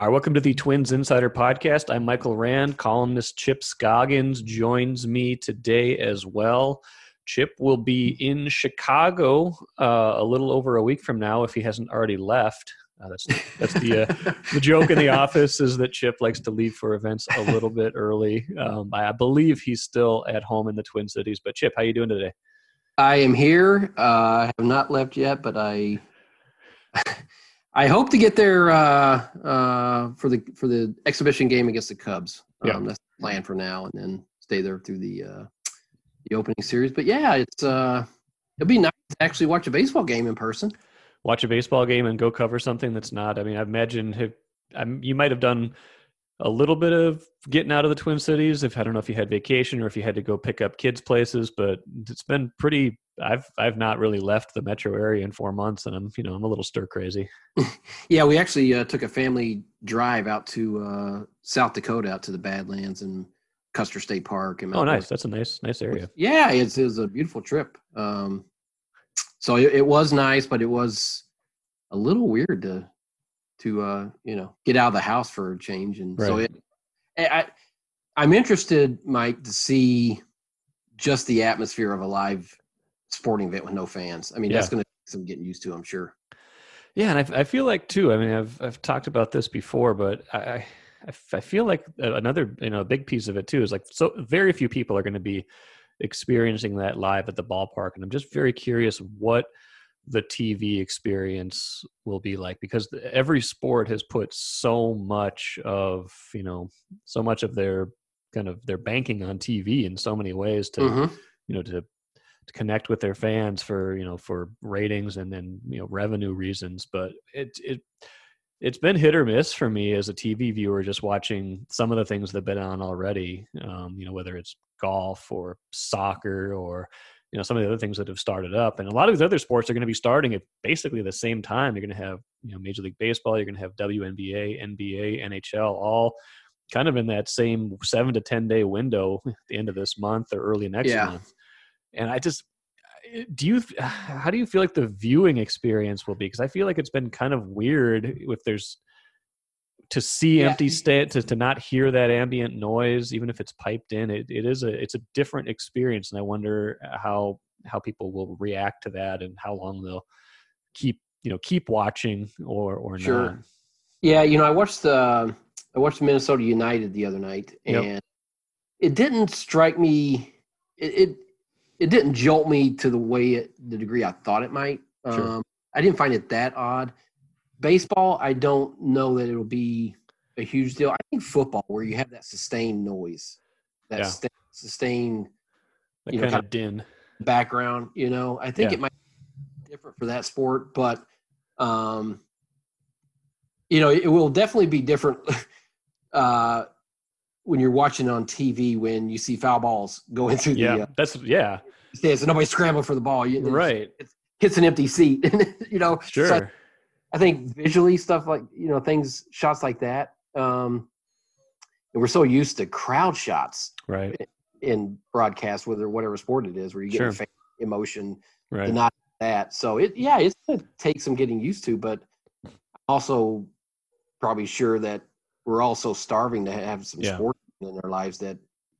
All right, welcome to the Twins Insider Podcast. I'm Michael Rand. Columnist Chip Scoggins joins me today as well. Chip will be in Chicago uh, a little over a week from now if he hasn't already left. Uh, that's that's the uh, the joke in the office is that Chip likes to leave for events a little bit early. Um, I believe he's still at home in the Twin Cities. But Chip, how are you doing today? I am here. Uh, I have not left yet, but I I hope to get there uh, uh, for the for the exhibition game against the Cubs. Um, yeah. That's the plan for now, and then stay there through the uh, the opening series. But yeah, it's uh, it'll be nice to actually watch a baseball game in person. Watch a baseball game and go cover something that's not. I mean, I imagine if, I'm, you might have done a little bit of getting out of the Twin Cities. If I don't know if you had vacation or if you had to go pick up kids' places, but it's been pretty. I've I've not really left the metro area in four months, and I'm you know I'm a little stir crazy. yeah, we actually uh, took a family drive out to uh, South Dakota, out to the Badlands and Custer State Park. And Mount oh, nice! That's a nice nice area. Yeah, it's it was a beautiful trip. Um, so it, it was nice, but it was a little weird to to uh, you know get out of the house for a change. And right. so it, I, I'm interested, Mike, to see just the atmosphere of a live sporting event with no fans. I mean, yeah. that's going to take some getting used to, I'm sure. Yeah, and I, I feel like too. I mean, I've I've talked about this before, but I I feel like another you know big piece of it too is like so very few people are going to be experiencing that live at the ballpark, and I'm just very curious what the TV experience will be like because every sport has put so much of you know so much of their kind of their banking on TV in so many ways to mm-hmm. you know to connect with their fans for you know for ratings and then you know revenue reasons but it it it's been hit or miss for me as a TV viewer just watching some of the things that have been on already um, you know whether it's golf or soccer or you know some of the other things that have started up. And a lot of these other sports are going to be starting at basically the same time. You're going to have you know major league baseball you're going to have WNBA NBA NHL all kind of in that same 7 to 10 day window at the end of this month or early next yeah. month and I just do you how do you feel like the viewing experience will be because I feel like it's been kind of weird if there's to see yeah. empty state to, to not hear that ambient noise even if it's piped in it, it is a it's a different experience and i wonder how how people will react to that and how long they'll keep you know keep watching or or sure. not yeah you know i watched the i watched minnesota united the other night and yep. it didn't strike me it, it, it didn't jolt me to the way it, the degree i thought it might sure. um i didn't find it that odd Baseball, I don't know that it'll be a huge deal. I think football, where you have that sustained noise, that yeah. sustained, that you know, kind of din background. You know, I think yeah. it might be different for that sport, but um, you know, it will definitely be different uh, when you're watching on TV when you see foul balls going through yeah, the. Uh, that's yeah. Stands and nobody's scrambling for the ball. You, right. It hits an empty seat. you know. Sure. So I think visually stuff like you know things shots like that. Um, and we're so used to crowd shots, right? In broadcast, whether whatever sport it is, where you get sure. emotion, right? Not that. So it, yeah, it's gonna take some getting used to, but also probably sure that we're also starving to have some yeah. sport in our lives that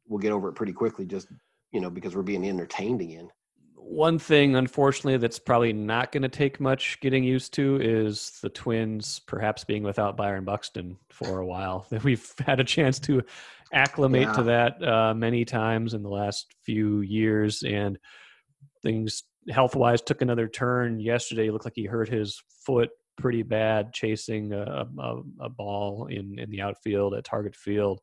we'll get over it pretty quickly, just you know, because we're being entertained again one thing, unfortunately, that's probably not going to take much getting used to is the Twins perhaps being without Byron Buxton for a while. That we've had a chance to acclimate yeah. to that uh, many times in the last few years, and things health wise took another turn yesterday. It looked like he hurt his foot pretty bad chasing a, a, a ball in, in the outfield at Target Field.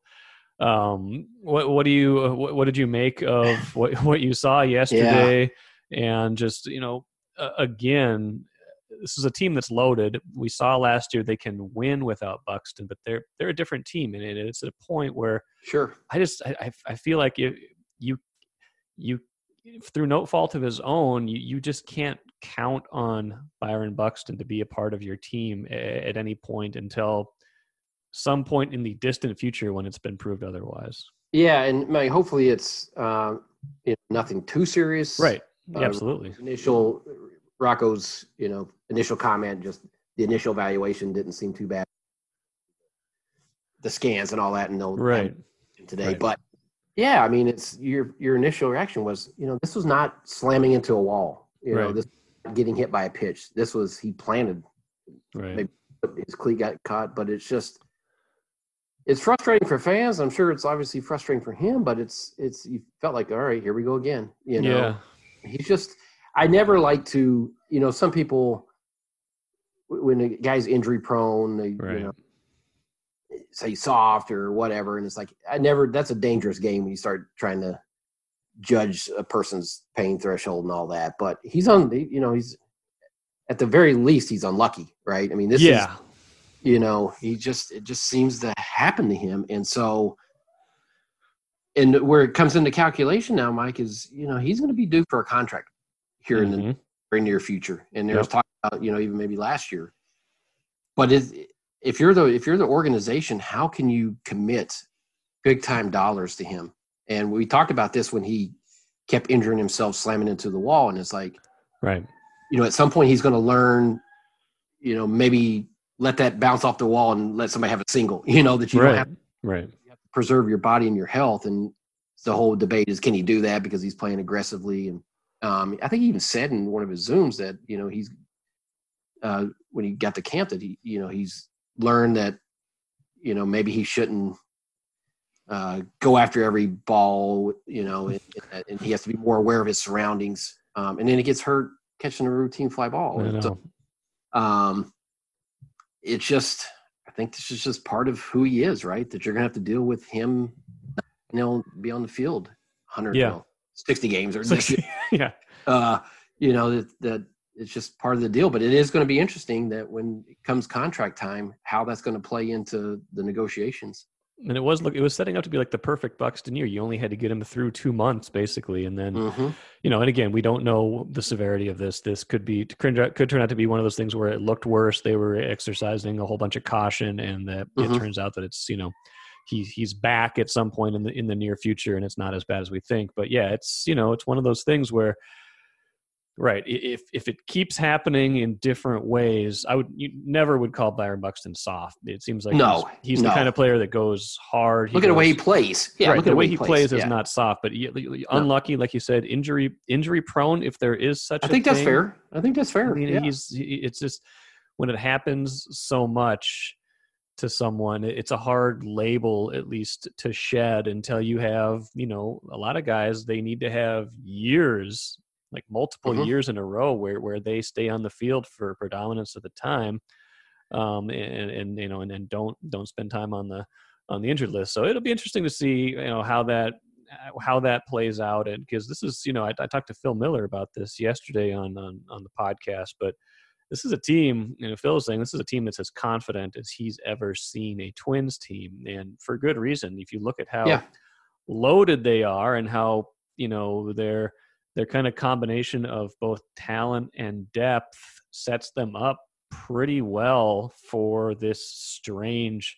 Um, what what do you what, what did you make of what what you saw yesterday? Yeah and just you know uh, again this is a team that's loaded. We saw last year they can win without buxton but they're they're a different team and it's at a point where sure. I just i, I feel like you you you through no fault of his own you, you just can't count on byron buxton to be a part of your team at, any point until some point in the distant future when it's been proved otherwise yeah and my, hopefully it's uh, nothing too serious right yeah, uh, absolutely. Initial Rocco's, you know, initial comment, just the initial valuation didn't seem too bad. the scans and all that, and they'll right today. Right. But yeah, I mean, it's your your initial reaction was, you know, this was not slamming into a wall. You know, this getting hit by a pitch. This was he planted right Maybe- his cleat got caught, but it's just it's frustrating for fans. I'm sure it's obviously frustrating for him, but it's it's you felt like all right, here we go again. You know, yeah he's just I never like to you know some people when a guy's injury prone they right you know say soft or whatever and it's like I never that's a dangerous game when you start trying to judge a person's pain threshold and all that but he's on you know he's at the very least he's unlucky right I mean this is yeah you know he just it just seems to happen to him. And so and where it comes into calculation now mike is you know he's going to be due for a contract here in the Mhm. very near future. And there's Yep. talk about you know even maybe last year. But it, if you're the if you're the organization how can you commit big time dollars to him? And we talked about this when he kept injuring himself slamming into the wall. And it's like right. you know, at some point he's going to learn, you know, maybe let that bounce off the wall and let somebody have a single, you know, that you don't right have to preserve your body and your health. And the whole debate is, can he do that because he's playing aggressively? And um, I think he even said in one of his Zooms that, you know, he's, uh, when he got to camp that he, you know, he's learned that, you know, maybe he shouldn't uh, go after every ball, you know, and, and he has to be more aware of his surroundings. Um, and then he gets hurt catching a routine fly ball. So, um, it's just, I think this is just part of who he is, right? That you're gonna have to deal with him, you know, be on the field, hundred, Yeah. well, sixty games or It's like- yeah uh, you know that that it's just part of the deal. But it is going to be interesting that when it comes contract time, how that's going to play into the negotiations. And it was look it was setting up to be like the perfect buxton year you only had to get him through two months basically and then Mm-hmm. you know, and again, we don't know the severity of this. This could be could could turn out to be one of those things where it looked worse. They were exercising a whole bunch of caution, and that Mhm. it turns out that it's you know, he he's back at some point in the in the near future, and it's not as bad as we think. But yeah, it's you know, it's one of those things where, right, if if it keeps happening in different ways, I would you never would call Byron Buxton soft. It seems like No, he's, he's the kind of player that goes hard. Look at the way he plays. Yeah, right. look at the way he plays, is Yeah. not soft, but he- unlucky, like you said, injury injury prone. If there is such, I a think that's thing. fair. I think that's fair. I mean, yeah. he's he, it's just when it happens so much to someone, it's a hard label at least to shed until you have you know a lot of guys they need to have years like multiple Mhm. years in a row where where they stay on the field for predominance of the time um and and you know and then don't don't spend time on the on the injured list so it'll be interesting to see you know how that how that plays out and because this is you know I, I talked to phil miller about this yesterday on on, on the podcast but this is a team you know phil was saying this is a team that's as confident as he's ever seen a twins team and for good reason if you look at how Yeah. loaded they are and how you know their their kind of combination of both talent and depth sets them up pretty well for this strange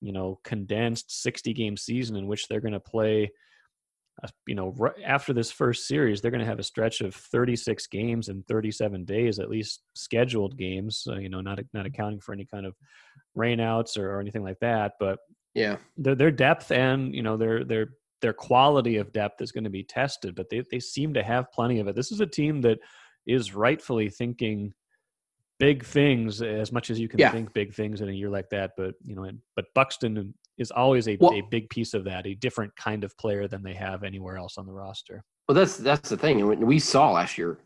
you know condensed 60 game season in which they're going to play uh, you know after this first series they're going to have a stretch of 36 games in 37 days at least scheduled games uh, you know not not accounting for any kind of rainouts or, or anything like that but yeah. their their depth and you know their their their quality of depth is going to be tested, but they they seem to have plenty of it. This is a team that is rightfully thinking big things as much as you can Yeah. think big things in a year like that. But you know, and- but Buxton is always a, Well- a big piece of that, a different kind of player than they have anywhere else on the roster. Well, that's that's the thing. And we saw last year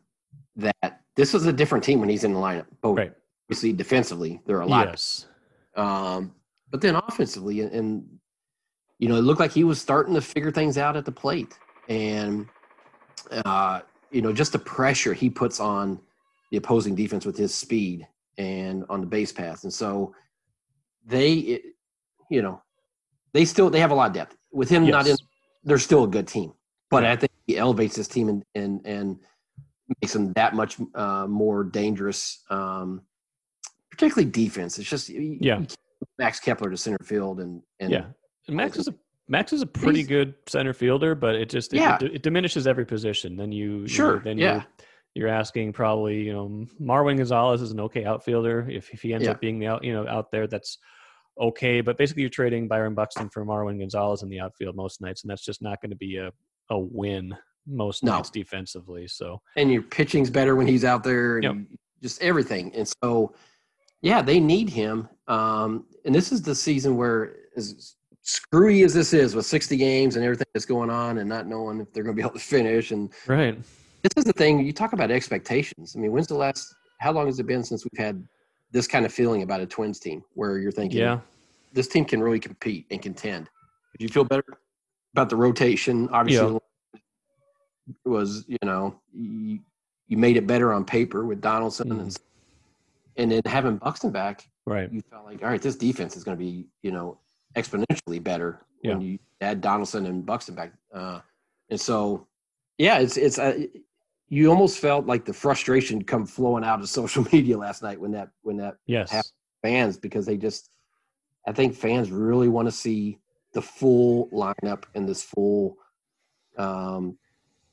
that this was a different team when he's in the lineup. Both Right. obviously defensively, they're a lot Yes. Um, but then offensively, and, and you know, it looked like he was starting to figure things out at the plate, and uh, you know, just the pressure he puts on the opposing defense with his speed and on the base paths, and so they, it, you know, they still they have a lot of depth with him not in. Yes. They're still a good team, but I think he elevates this team and and and makes them that much uh, more dangerous. Um, particularly defense. It's just Yeah. you can't put Max Kepler to center field and and yeah. Max is a Max is a pretty He's- good center fielder, but it just it, Yeah. it, it diminishes every position. Then you you Sure, then yeah. you you're asking probably you know Marwin Gonzalez is an okay outfielder. If if he ends Yeah. up being the out you know out there, that's okay, but basically you're trading Byron Buxton for Marwin Gonzalez in the outfield most nights, and that's just not going to be a a win most No. nights defensively. So and your pitching's better when he's out there, and Yep. just everything. And so, yeah, they need him. Um, and this is the season where, as screwy as this is, with 60 games and everything that's going on, and not knowing if they're going to be able to finish, and right, this is the thing you talk about expectations. I mean, when's the last? How long has it been since we've had this kind of feeling about a Twins team where you're thinking, yeah, this team can really compete and contend. Did you feel better about the rotation? Obviously, was you know you, you made it better on paper with Donaldson Mhm. and and then having Buxton back, right, you felt like all right, this defense is going to be you know exponentially better when you add Donaldson and Buxton back. Uh, and so, yeah, it's it's uh, you almost felt like the frustration come flowing out of social media last night when that when that yes, fans because they just I think fans really want to see the full lineup and this full um,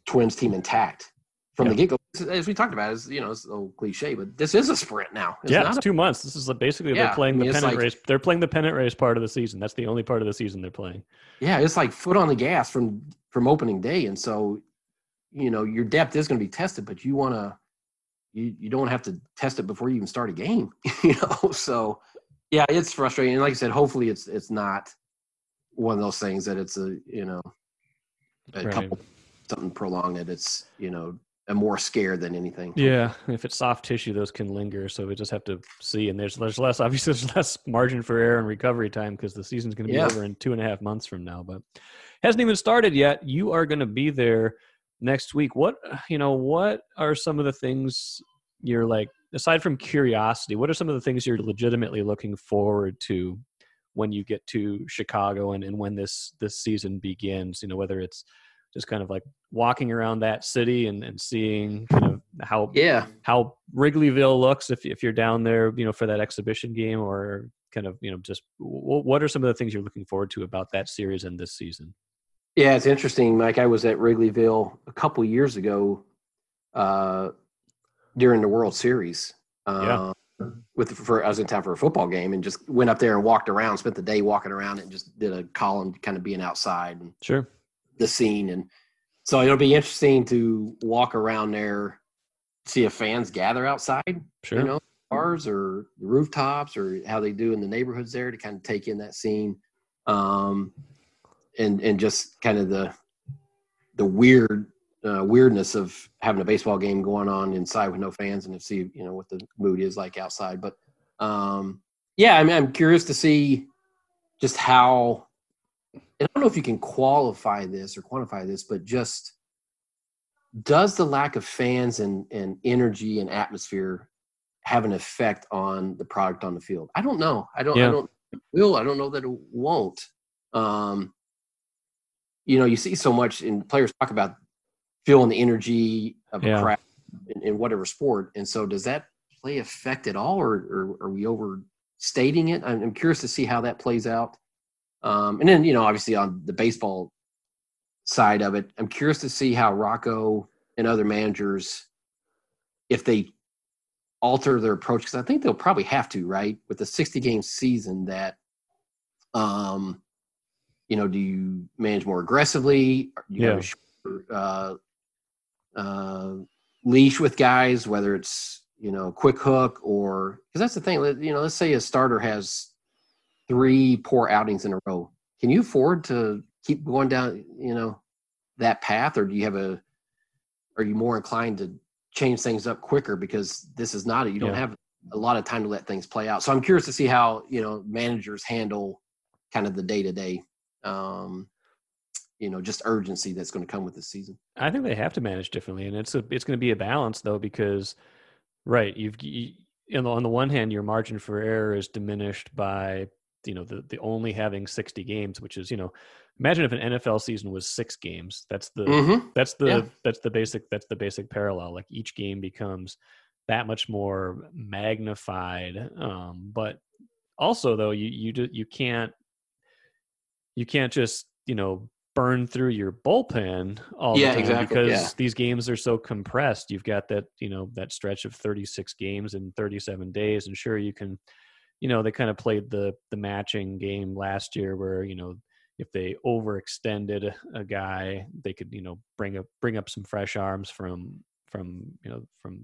Twins team intact from the get go. As we talked about, is you know it's a little cliche, but this is a sprint now. It's yeah, not it's a- two months. This is basically Yeah, they're playing I mean, the pennant like- race. They're playing the pennant race part of the season. That's the only part of the season they're playing. yeah, it's like foot on the gas from from opening day, and so you know your depth is going to be tested, but you want to you you don't have to test it before you even start a game, you know. So yeah, it's frustrating, and like I said, hopefully it's it's not one of those things that it's a you know a Right. couple something prolonged that it's you know a more scare than anything. Yeah, if it's soft tissue, those can linger. So we just have to see. And there's there's less obviously there's less margin for error and recovery time because the season's going to be Yeah. over in two and a half months from now. But hasn't even started yet. You are going to be there next week. What you know? What are some of the things you're like aside from curiosity? What are some of the things you're legitimately looking forward to when you get to Chicago and, and when this this season begins? You know, whether it's just kind of like walking around that city and, and seeing kind of how Yeah, how Wrigleyville looks if if you're down there, you know, for that exhibition game, or kind of you know just w- what are some of the things you're looking forward to about that series and this season? yeah, it's interesting, Mike. I was at Wrigleyville a couple years ago uh, during the World Series. Uh, With for I was in town for a football game and just went up there and walked around, spent the day walking around and just did a column, kind of being outside and Sure. The scene and so it'll be interesting to walk around there, see if fans gather outside, Sure. you know, bars or rooftops or how they do in the neighborhoods there to kind of take in that scene, um, and and just kind of the the weird uh, weirdness of having a baseball game going on inside with no fans and to see you know what the mood is like outside. But um, yeah, I mean, I'm curious to see just how. And I don't know if you can qualify this or quantify this, but just does the lack of fans and, and energy and atmosphere have an effect on the product on the field? I don't know. I don't. Yeah. I don't. Will. I don't know that it won't. Um, you know, you see so much, and players talk about feeling the energy of Yeah. a crowd in, in whatever sport. And so, does that play effect at all, or, or are we overstating it? I'm, I'm curious to see how that plays out. Um, and then, you know, obviously on the baseball side of it, I'm curious to see how Rocco and other managers, if they alter their approach, because I think they'll probably have to, right? With the 60 game season, that, um, you know, do you manage more aggressively? Do you have Yeah. a shorter, uh, uh, leash with guys, whether it's, you know, quick hook or, because that's the thing, you know, let's say a starter has three poor outings in a row. Can you afford to keep going down, you know, that path, or do you have a, are you more inclined to change things up quicker because this is not it? You don't Yeah. have a lot of time to let things play out. So I'm curious to see how you know managers handle kind of the day to day, um, you know, just urgency that's going to come with this season. I think they have to manage differently, and it's a it's going to be a balance though because, right, you've you, you know, on the one hand, your margin for error is diminished by you know the the only having sixty games, which is you know, imagine if an NFL season was six games. That's the Mm-hmm. that's the Yeah. that's the basic that's the basic parallel. Like each game becomes that much more magnified. Um, but also though, you you do, you can't you can't just you know burn through your bullpen all Yeah, the time exactly, because yeah. these games are so compressed. You've got that you know that stretch of 36 games in 37 days, and sure you can you know they kind of played the the matching game last year where you know if they overextended a guy they could you know bring up bring up some fresh arms from from you know from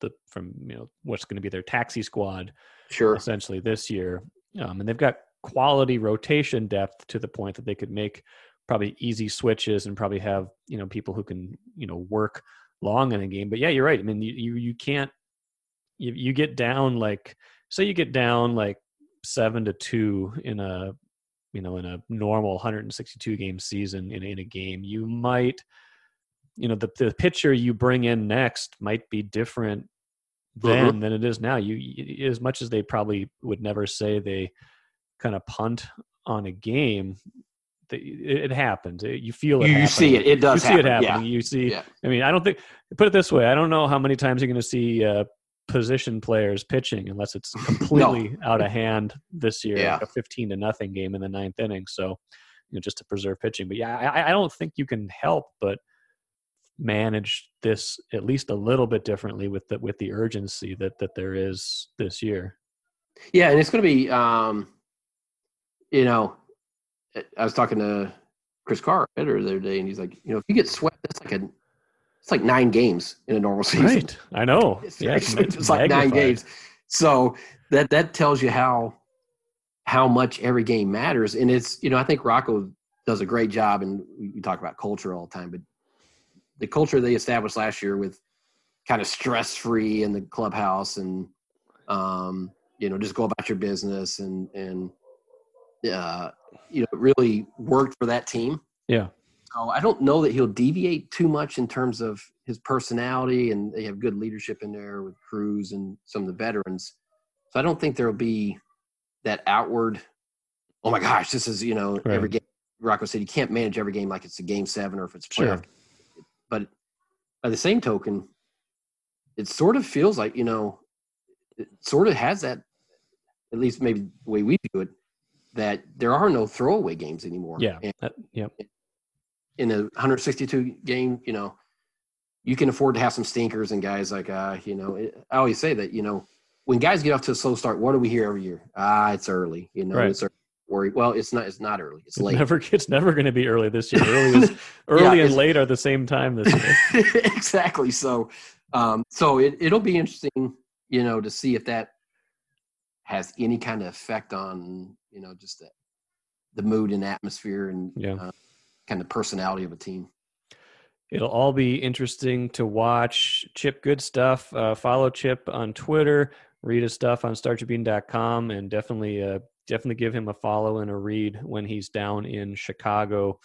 the from you know what's going to be their taxi squad Sure. essentially this year. Um, and they've got quality rotation depth to the point that they could make probably easy switches and probably have you know people who can you know work long in a game. But yeah you're right. I mean you you, you can't you, you get down like say you get down like seven to two in a you know in a normal 162 game season in, in a game you might you know the, the pitcher you bring in next might be different then Mhm. than it is now you, you as much as they probably would never say they kind of punt on a game it, it happens you feel it You, you see it. It does you see it happen. happening you see Yeah. i mean i don't think put it this way i don't know how many times you're going to see uh, position players pitching unless it's completely out of hand this year Yeah. like a 15 to nothing game in the ninth inning. So you know just to preserve pitching. But yeah i, I don't think you can help but manage this at least a little bit differently with the with the urgency that that there is this year. Yeah, and it's going to be, um, you know, I- I was talking to Chris Carr the other day, and he's like, you know, if you get swept, that's like a, it's like nine games in a normal season. right i know It's, yeah it's, ma- it's like nine games. So that that tells you how how much every game matters, and it's you know I think Rocco does a great job, and we talk about culture all the time, but the culture they established last year with kind of stress free in the clubhouse and um, you know just go about your business and and uh, you know it really worked for that team. yeah So I don't know that he'll deviate too much in terms of his personality, and they have good leadership in there with Cruz and some of the veterans. So I don't think there'll be that outward. Oh my gosh, this is you know every game. Rocco said you can't manage every game like it's a game seven or if it's playoff. Sure. But by the same token, it sort of feels like you know, it sort of has that. At least maybe the way we do it, that there are no throwaway games anymore. yeah And that, yeah in a 162 game, you know, you can afford to have some stinkers and guys like, uh, you know, it, I always say that, you know, when guys get off to a slow start, what do we hear every year? Ah, it's early, you know, Right. it's early. Worry. Well, it's not. It's not early. It's it's late. never it's never going to be early this year early is early and late are the same time this year exactly. So, um, so it, it'll be interesting, you know, to see if that has any kind of effect on, you know, just the, the mood and atmosphere and Yeah. uh, kind of personality of a team. It'll all be interesting to watch. Chip, good stuff. Uh, follow Chip on Twitter. Read his stuff on StarTribune.com, and definitely, uh, definitely give him a follow and a read when he's down in Chicago.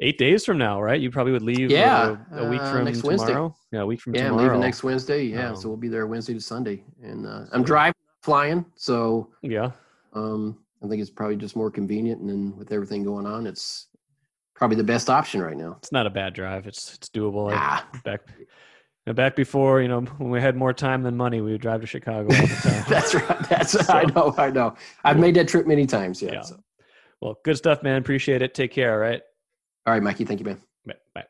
Eight days from now, right? You probably would leave. uh, Yeah, a, week uh, from next tomorrow. Wednesday. Yeah, a week from yeah, tomorrow. leaving next Wednesday. Yeah, Um, so we'll be there Wednesday to Sunday, and uh, I'm driving, flying. So Yeah, um, I think it's probably just more convenient, and then with everything going on, it's probably the best option right now. it's not a bad drive. It's it's doable. Ah, back you know, back before you know when we had more time than money, we would drive to Chicago all the time. that's right. That's So- I know. I know. I've made that trip many times. Yeah. Yeah. So. well, good stuff, man. Appreciate it. Take care. All right. All right, Mikey. Thank you, man. Bye. Bye.